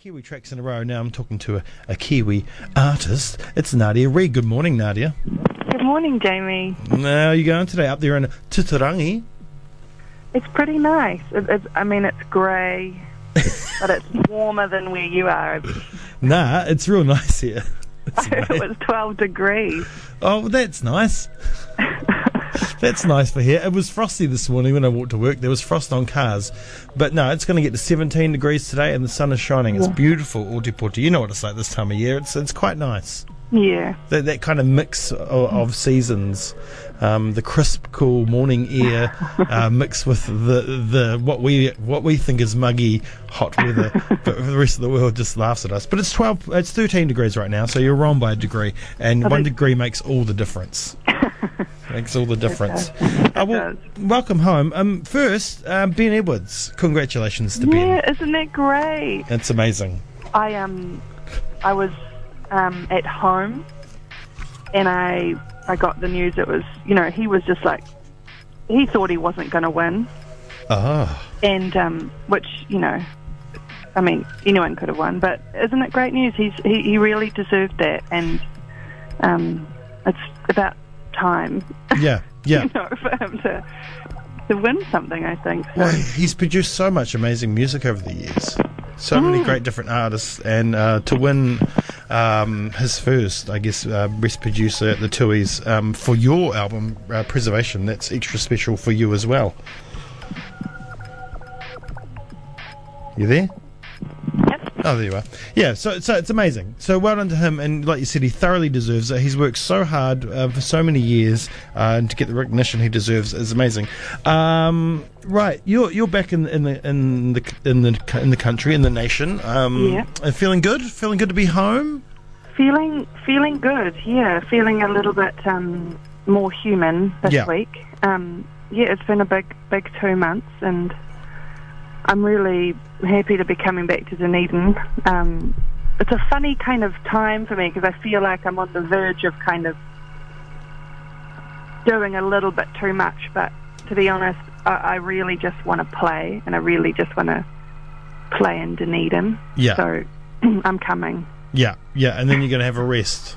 Kiwi tracks in a row. Now I'm talking to a, a Kiwi artist. It's Nadia Reid. Good morning, Nadia. Good morning, Jamie. Now you going today up there in Tutarangi? It's pretty nice. It, it's, I mean, it's grey, but it's warmer than where you are. Nah, it's real nice here. It's it was 12 degrees. oh, that's nice. That's nice for here. It was frosty this morning when I walked to work. There was frost on cars. But no, it's going to get to 17 degrees today and the sun is shining. It's beautiful, Ōtepoti. You know what it's like this time of year. It's, it's quite nice. Yeah, that, that kind of mix of, of seasons, um, the crisp, cool morning air uh, mixed with the the what we what we think is muggy hot weather, but the rest of the world just laughs at us. But it's twelve, it's thirteen degrees right now, so you're wrong by a degree, and one degree makes all the difference. makes all the difference. Uh, well, welcome home. Um, first, um, Ben Edwards. Congratulations to yeah, Ben. Yeah, isn't that great? It's amazing. I um, I was um at home, and I I got the news. It was you know he was just like he thought he wasn't going to win, Ah. and um, which you know. I mean, anyone could have won, but isn't it great news? He's he, he really deserved that, and um, it's about time, Yeah, yeah. you know, for him to to win something. I think. So. Well, he's produced so much amazing music over the years. So many Mm. great different artists, and uh, to win um, his first, I guess, uh, best producer at the Tui's um, for your album uh, Preservation, that's extra special for you as well. You there? Oh, there you are. Yeah, so so it's amazing. So well done to him, and like you said, he thoroughly deserves it. He's worked so hard uh, for so many years, uh, and to get the recognition he deserves is amazing. Um, right, you're you're back in in the in the in the in the country in the nation. Um, Yeah. feeling good. Feeling good to be home. Feeling feeling good, yeah. Feeling a little bit um, more human this Yeah. week. Um, yeah, it's been a big big two months, and I'm really happy to be coming back to Dunedin. Um, it's a funny kind of time for me because I feel like I'm on the verge of kind of doing a little bit too much. But to be honest, I, I really just want to play, and I really just want to play in Dunedin. Yeah. So I'm coming. Yeah, yeah, and then you're gonna have a rest,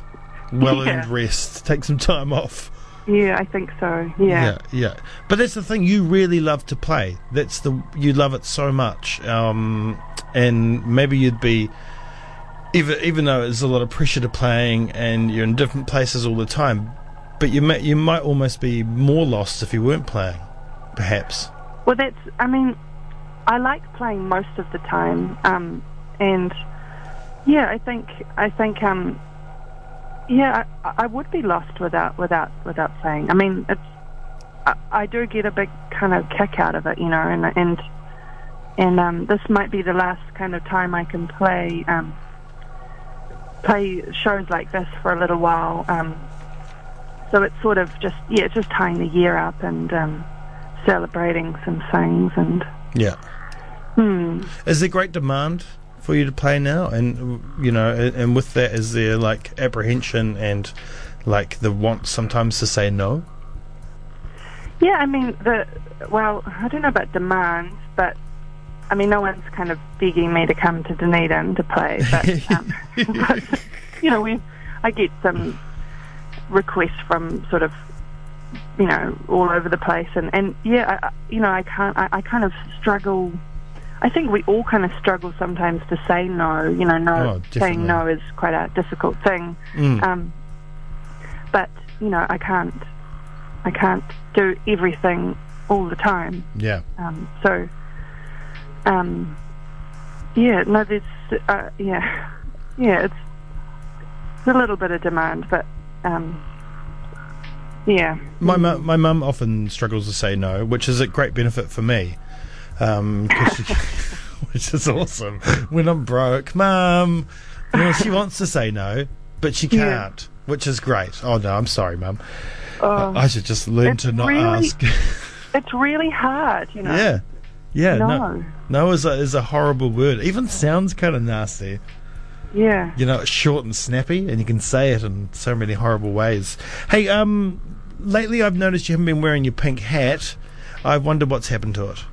well earned Yeah. rest. Take some time off. Yeah, I think so. Yeah. yeah, yeah. But that's the thing. You really love to play. That's the you love it so much. Um, and maybe you'd be even even though there's a lot of pressure to playing and you're in different places all the time. But you may, you might almost be more lost if you weren't playing, perhaps. Well, that's. I mean, I like playing most of the time, um, and yeah, I think I think um, yeah, I, I would be lost without without without saying. I mean, it's. I, I do get a big kind of kick out of it, you know, and and and um, this might be the last kind of time I can play um, play shows like this for a little while. Um, so it's sort of just yeah, it's just tying the year up and um, celebrating some things and Yeah. hmm. Is there great demand for you to play now? And you know, and, and with that, is there like apprehension and like the want sometimes to say no? Yeah, I mean the well, I don't know about demands, but I mean no one's kind of begging me to come to Dunedin to play, but, um, but you know we I get some requests from sort of you know all over the place, and and yeah, I, you know I can't I, I kind of struggle. I think we all kind of struggle sometimes to say no. You know, no Oh, saying no is quite a difficult thing. Mm. Um, but you know, I can't, I can't do everything all the time. yeah. Um, so, um, yeah, no, there's, uh, yeah, yeah, it's, it's a little bit of demand, but um, yeah, My mu- my mum often struggles to say no, which is a great benefit for me, um, she, which is awesome. When I'm broke, mum, you know, she wants to say no, but she can't, which is great. Oh no, I'm sorry, mum. Oh, I should just learn to not really- ask. it's really hard, you know. yeah, yeah. No, No. no is a is a horrible word. Even sounds kind of nasty. Yeah. You know, it's short and snappy, and you can say it in so many horrible ways. Hey, um, lately I've noticed you haven't been wearing your pink hat. I wonder what's happened to it.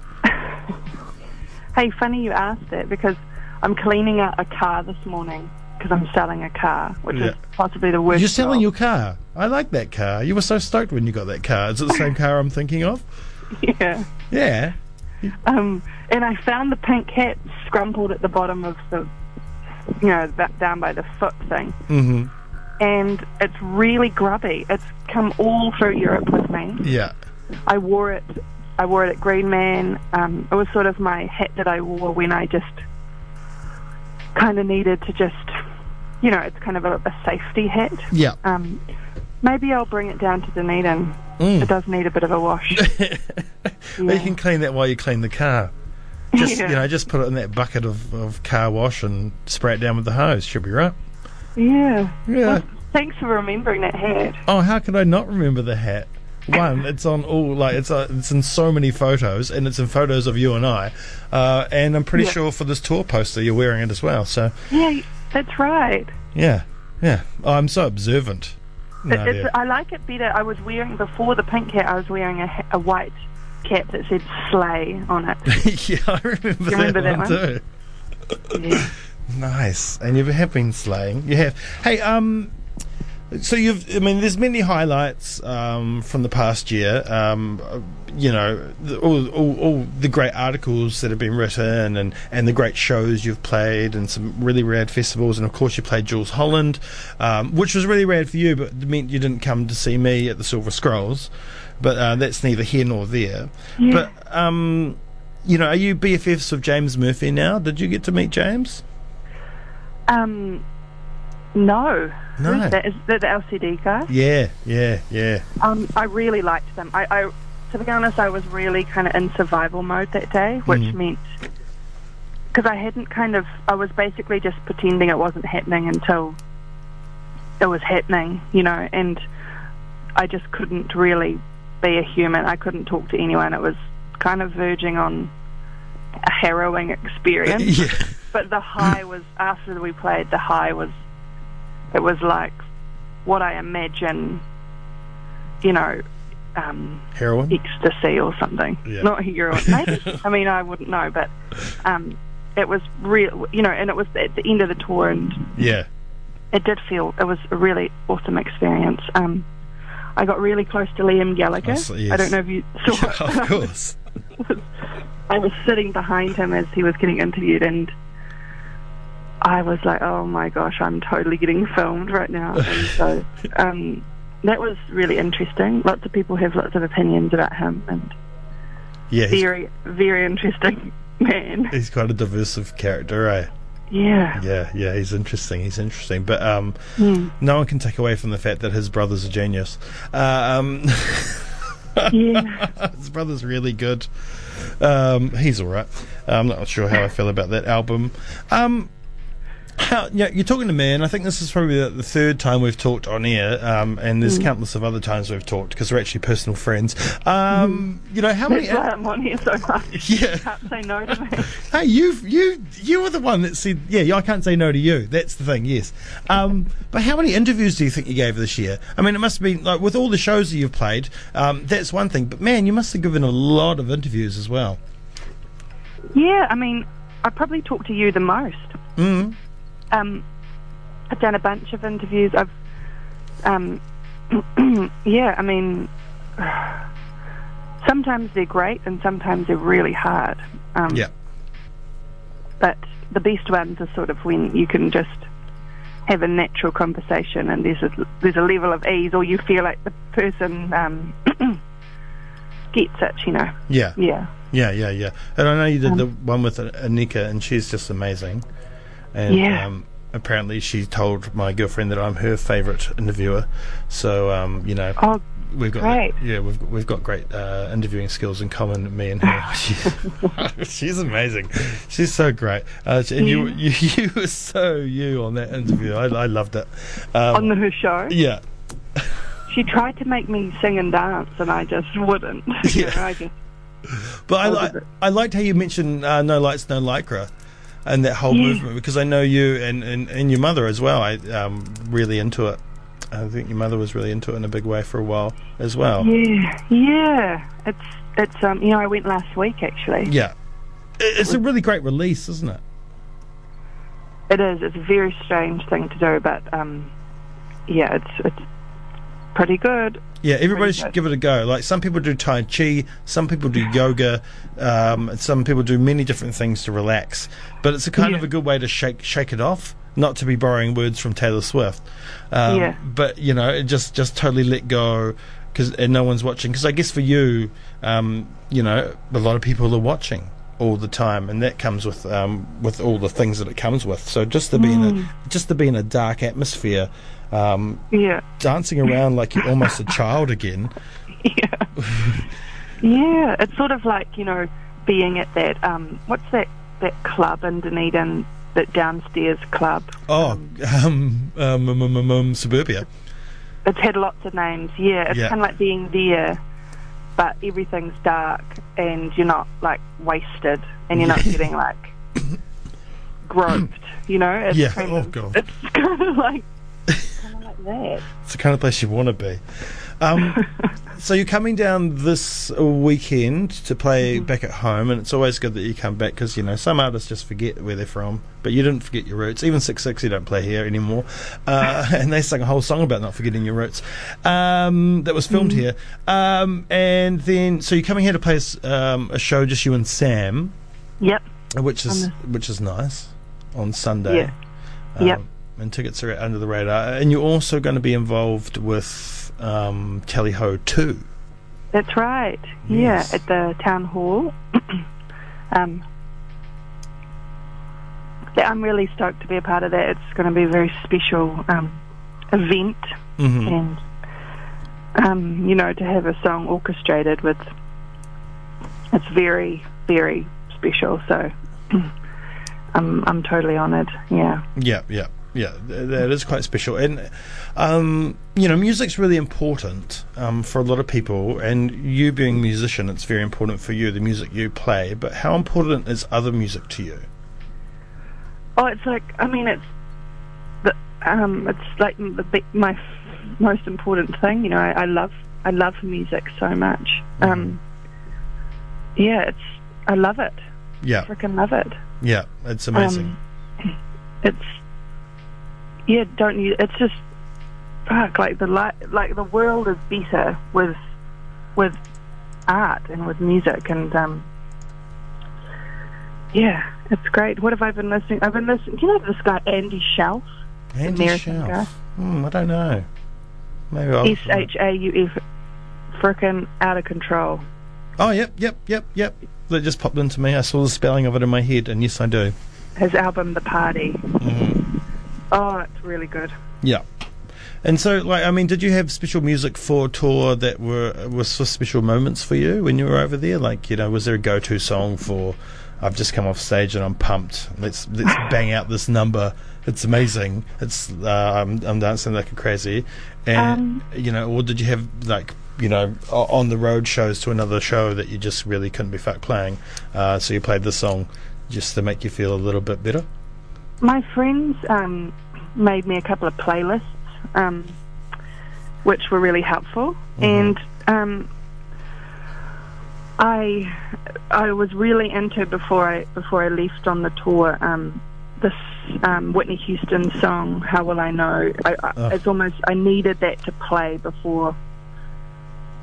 Hey, funny you asked that because I'm cleaning out a car this morning because I'm selling a car, which Yeah. is possibly the worst. You're selling job. your car. I like that car. You were so stoked when you got that car. Is it the same car I'm thinking of? yeah. Yeah. Um, and I found the pink hat scrumpled at the bottom of the, you know, that down by the foot thing. hmm And it's really grubby. It's come all through Europe with me. Yeah. I wore it. I wore it at Green Man. Um, it was sort of my hat that I wore when I just kind of needed to just, you know, it's kind of a, a safety hat. Yeah. Um, maybe I'll bring it down to Dunedin. Mm. It does need a bit of a wash. Well, you can clean that while you clean the car. Just Yeah. you know, just put it in that bucket of, of car wash and spray it down with the hose. Should be right. yeah. Yeah. Well, thanks for remembering that hat. Oh, how could I not remember the hat? One, it's on all like it's uh, it's in so many photos, and it's in photos of you and I, uh, and I'm pretty Yeah. sure for this tour poster you're wearing it as well. So Yeah, that's right. yeah, yeah. Oh, I'm so observant. No. I like it better. I was wearing before the pink hat. I was wearing a, a white cap that said "slay" on it. yeah, I remember, You remember that, that one, one? too. yeah. Nice, and you have been slaying. You have. Hey, um, so you've. I mean, there's many highlights um, from the past year. Um, you know, the, all, all, all the great articles that have been written, and and the great shows you've played, and some really rad festivals, and of course you played Jools Holland, um, which was really rad for you, but meant you didn't come to see me at the Silver Scrolls. But uh, that's neither here nor there. Yeah. But um, you know, are you BFFs of James Murphy now? Did you get to meet James? Um, no. No. That? Is that the LCD guy? Yeah, yeah, yeah. Um, I really liked them. I, I, to be honest, I was really kind of in survival mode that day, which Mhm. meant because I hadn't kind of, I was basically just pretending it wasn't happening until it was happening, you know, and I just couldn't really be a human. I couldn't talk to anyone. It was kind of verging on a harrowing experience. yeah. But the high was after we played. The high was it was like what I imagine, you know, um, Heroin? ecstasy or something. Yeah. Not heroin. Maybe. I mean, I wouldn't know, but um, it was real. You know, and it was at the end of the tour, and Yeah. it did feel it was a really awesome experience. Um, I got really close to Liam Gallagher. I saw- yes. I don't know if you saw. it. of course. I was sitting behind him as he was getting interviewed, and I was like, "Oh my gosh, I'm totally getting filmed right now." And so um, that was really interesting. Lots of people have lots of opinions about him, and Yeah, very, very interesting man. he's quite a diverse character, right? Yeah. Yeah, yeah, he's interesting. He's interesting, but um, Hmm. no one can take away from the fact that his brother's a genius. Uh, um, Yeah. his brother's really good. Um, he's all right. I'm not sure how I feel about that album. Um, how, yeah, you're talking to me, and I think this is probably the, the third time we've talked on air, um, and there's countless of other times we've talked because we're actually personal friends. Um, You know how many? That's why I'm on here so much. Yeah. Can't say no to me. Hey, you you you were the one that said, yeah, I can't say no to you. That's the thing, yes. Um, but how many interviews do you think you gave this year? I mean, it must have been like with all the shows that you've played. Um, that's one thing, but man, you must have given a lot of interviews as well. Yeah, I mean, I probably talk to you the most. Mm. Um, I've done a bunch of interviews. I've, um, yeah, I mean, sometimes they're great and sometimes they're really hard. Um, Yeah, But the best ones are sort of when you can just have a natural conversation and there's a, there's a level of ease or you feel like the person um, gets it, you know. yeah, Yeah. yeah, yeah, yeah. And I know you did Um, the one with Anika, and she's just amazing. And Yeah. um, apparently, she told my girlfriend that I'm her favourite interviewer. So um, you know, Oh, We've got Great. yeah, we've we've got great uh, interviewing skills in common, me and her. She, she's amazing. She's so great. Uh, and you, you you were so you on that interview. I, I loved it. Um, on the, her show. yeah, She tried to make me sing and dance, and I just wouldn't. Yeah. I just, but I li- I liked how you mentioned uh, no lights, no lycra, and that whole Yeah. movement because I know you and, and, and your mother as well. I um really into it. I think your mother was really into it in a big way for a while as well. yeah, yeah. It's it's um. You know, I went last week actually. Yeah. It's a really great release, isn't it? It is. It's a very strange thing to do, but um, yeah, it's it's pretty good. Yeah, everybody should give it a go. Like some people do Tai Chi, some people do yoga, um, some people do many different things to relax. But it's a kind of a good way to shake shake it off. Not to be borrowing words from Taylor Swift, um, Yeah. but you know, it just just totally let go because and no one's watching. Because I guess for you, um, you know, a lot of people are watching all the time, and that comes with um, with all the things that it comes with. So just to be in Mm. a just to be in a dark atmosphere, um, Yeah, dancing around like you're almost a child again. yeah, yeah. It's sort of like you know being at that um, what's that that club in Dunedin, that downstairs club. Oh, um, um, um, um, um, um, suburbia. It's had lots of names. Yeah, it's Yeah. kind of like being there, but everything's dark and you're not like wasted and you're not getting like groped. You know? It's Yeah. Kind Oh, of, God. It's kind of like like that. It's the kind of place you want to be. Um, so you're coming down this weekend to play Mm-hmm. back at home, and it's always good that you come back because you know some artists just forget where they're from, but you didn't forget your roots. Even Six60, you don't play here anymore, uh, and they sang a whole song about not forgetting your roots. Um, that was filmed Mm-hmm. here, um, and then so you're coming here to play um, a show just you and Sam, Yep. which is On which is nice on Sunday. Yeah. Yep. And tickets are under the radar. And you're also going to be involved with um, Tally Ho 2. That's right. Yes. Yeah, at the town hall. um, yeah, I'm really stoked to be a part of that. It's going to be a very special um, event, Mm-hmm. and um, you know, to have a song orchestrated with it's very, very special. So, I'm I'm totally honoured. Yeah. Yeah, yeah, yeah. That is quite special. And, um, you know, music's really important um, for a lot of people. And you being a musician, it's very important for you, the music you play. But how important is other music to you? Oh, it's like I mean, it's the um, it's like the my f- most important thing. You know, I, I love I love music so much. Um, yeah, it's I love it. Yeah, Freaking love it. yeah. It's amazing. Um, it's yeah. Don't you? It's just fuck. Like the li- like the world is better with with art and with music and um. Yeah, it's great. What have I been listening? I've been listening. Do you know this guy Andy Shauf? Andy American guy. Shauf. Hmm, I don't know. Maybe I'll. S H A U F. Frickin' out of control. Oh, yep, yep, yep, yep. That just popped into me. I saw the spelling of it in my head, and yes, I do. His album, The Party. hmm Oh, it's really good. Yeah. And so, like, I mean, did you have special music for tour that were was for special moments for you when you were over there? Like, you know, was there a go-to song for? I've just come off stage and I'm pumped. Let's let's bang out this number. It's amazing. It's uh, I'm I'm dancing like a crazy, and Um, you know, or did you have like you know on the road shows to another show that you just really couldn't be fucked playing? Uh, so you played this song just to make you feel a little bit better. My friends um, made me a couple of playlists, um, which were really helpful, and um, I I was really into before I before I left on the tour. Um, this um, Whitney Houston song, "How Will I Know?" I, I. It's almost I needed that to play before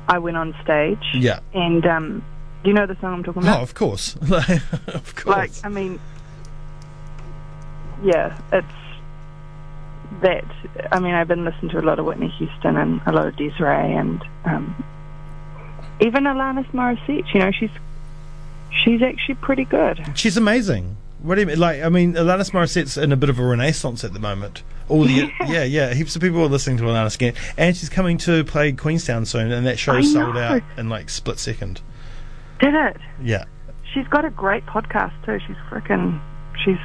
I went on stage. Yeah. And um, do you know the song I'm talking about. Oh, of course. of course. like I mean, yeah, it's that. I mean, I've been listening to a lot of Whitney Houston and a lot of Des'ree and um, even Alanis Morissette. You know, she's she's actually pretty good. She's amazing. What do you mean? Like, I mean, Alanis Morissette's in a bit of a renaissance at the moment. All the yeah, yeah, heaps of people are listening to Alanis again, and she's coming to play Queenstown soon, and that I show's sold out in like split second. Did it? Yeah, She's got a great podcast too. She's freaking. She's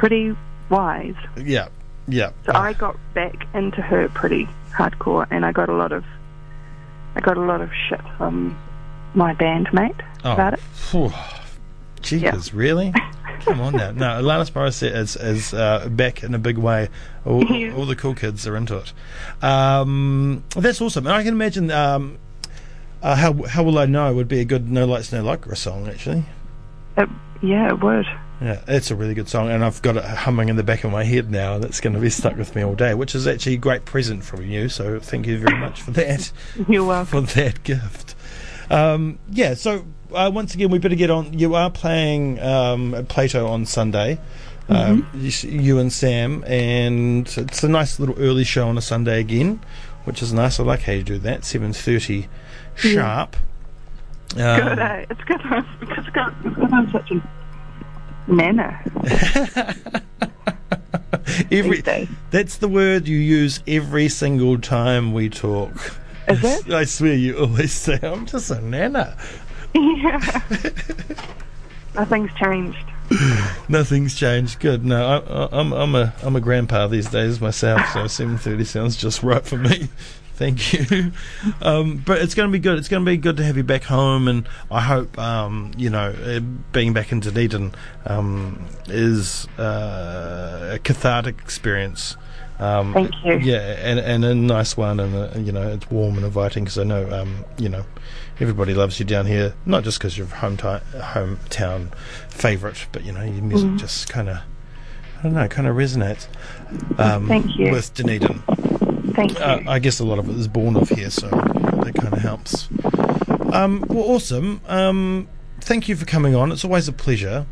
pretty wise. yeah, yeah. So I got back into her pretty hardcore, and I got a lot of, I got a lot of shit from my bandmate oh, about it. phew. Jeepers, really? Come on now. No, Alanis Morissette is is uh, back in a big way. All, Yeah. all the cool kids are into it. Um, that's awesome. And I can imagine. Um, uh, how how will I know would be a good No Lights No Lycra song actually. It, yeah, it would. Yeah, it's a really good song, and I've got it humming in the back of my head now, and it's going to be stuck with me all day, which is actually a great present from you. So thank you very much for that, You're welcome. for that gift. Um, yeah, so uh, once again, we better get on. You are playing um, at Plato on Sunday, um, you, s- you and Sam, and it's a nice little early show on a Sunday again, which is nice. I like how you do that. Seven thirty sharp. Um, Good, eh? It's good I'm, because, because I'm such a nana every. That's the word you use every single time we talk. Is it? I swear you always say, I'm just a nana. Yeah. Nothing's changed. Nothing's changed. Good. No, I, I, I'm I'm a I'm a grandpa these days myself, so 7:30 sounds just right for me. Thank you. Um, but it's going to be good. It's going to be good to have you back home, and I hope um, you know uh, being back in Dunedin um, is uh, a cathartic experience. Um, Thank you. Yeah, and, and a nice one, and uh you know it's warm and inviting because I know um, you know everybody loves you down here, not just because you're hometown hometown favourite, but you know your music Mm. just kind of I don't know, kind of resonates. Um, Thank you. With Dunedin, Thank you. uh, I guess a lot of it is born of here, so that kind of helps. Um, well, awesome. Um, thank you for coming on. It's always a pleasure.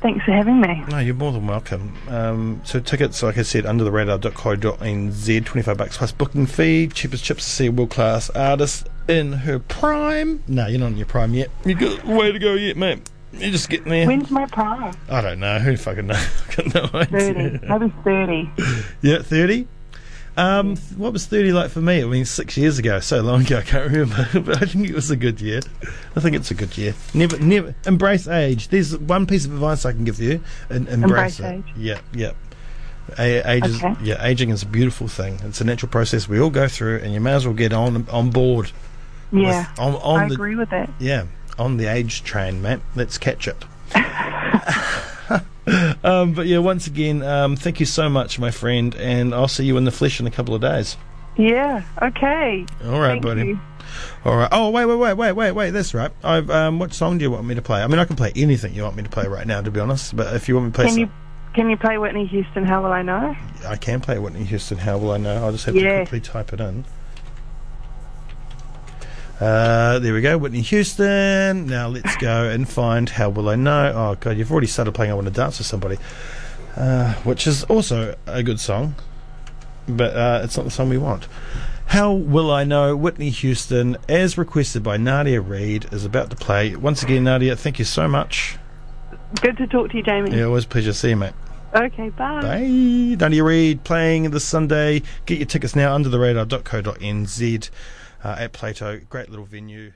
Thanks for having me. No, you're more than welcome. Um, so tickets, like I said, under the radar.co.nz, 25 bucks plus booking fee, cheapest chips to see a world class artist in her prime. No, you're not in your prime yet. You've got a way to go yet, mate. You're just getting there. When's my prime? I don't know. Who fucking knows? I've got no 30. Maybe 30. Yeah, 30. Um, what was 30 like for me? I mean, six years ago, so long ago, I can't remember. but I think it was a good year. I think it's a good year. Never, never embrace age. There's one piece of advice I can give you. And embrace, Embrace it. age. Yeah, yeah. Age is, Okay. yeah, aging is a beautiful thing. It's a natural process we all go through, and you may as well get on on board. Yeah. with, on, on I the agree with that. yeah on the age train, mate. Let's catch it. um, but yeah, once again, um, thank you so much, my friend, and I'll see you in the flesh in a couple of days. Yeah. Okay. All right, Thank buddy. you. All right. Oh, wait, wait, wait, wait, wait, wait. That's right. I've um, what song do you want me to play? I mean, I can play anything you want me to play right now, to be honest. But if you want me to play, Can you can you play Whitney Houston? How will I know? I can play Whitney Houston. How will I know? I'll just have Yeah. to quickly type it in. Uh, there we go, Whitney Houston. Now let's go and find How Will I Know? Oh, God, you've already started playing I Want to Dance with Somebody, uh, which is also a good song, but uh, it's not the song we want. How Will I Know? Whitney Houston, as requested by Nadia Reid, is about to play. Once again, Nadia, thank you so much. Good to talk to you, Jamie. Yeah, always a pleasure to see you, mate. Okay. Bye. Bye. Nadia Reid playing this Sunday. Get your tickets now under the radar.co.nz Uh, at Plato. Great little venue.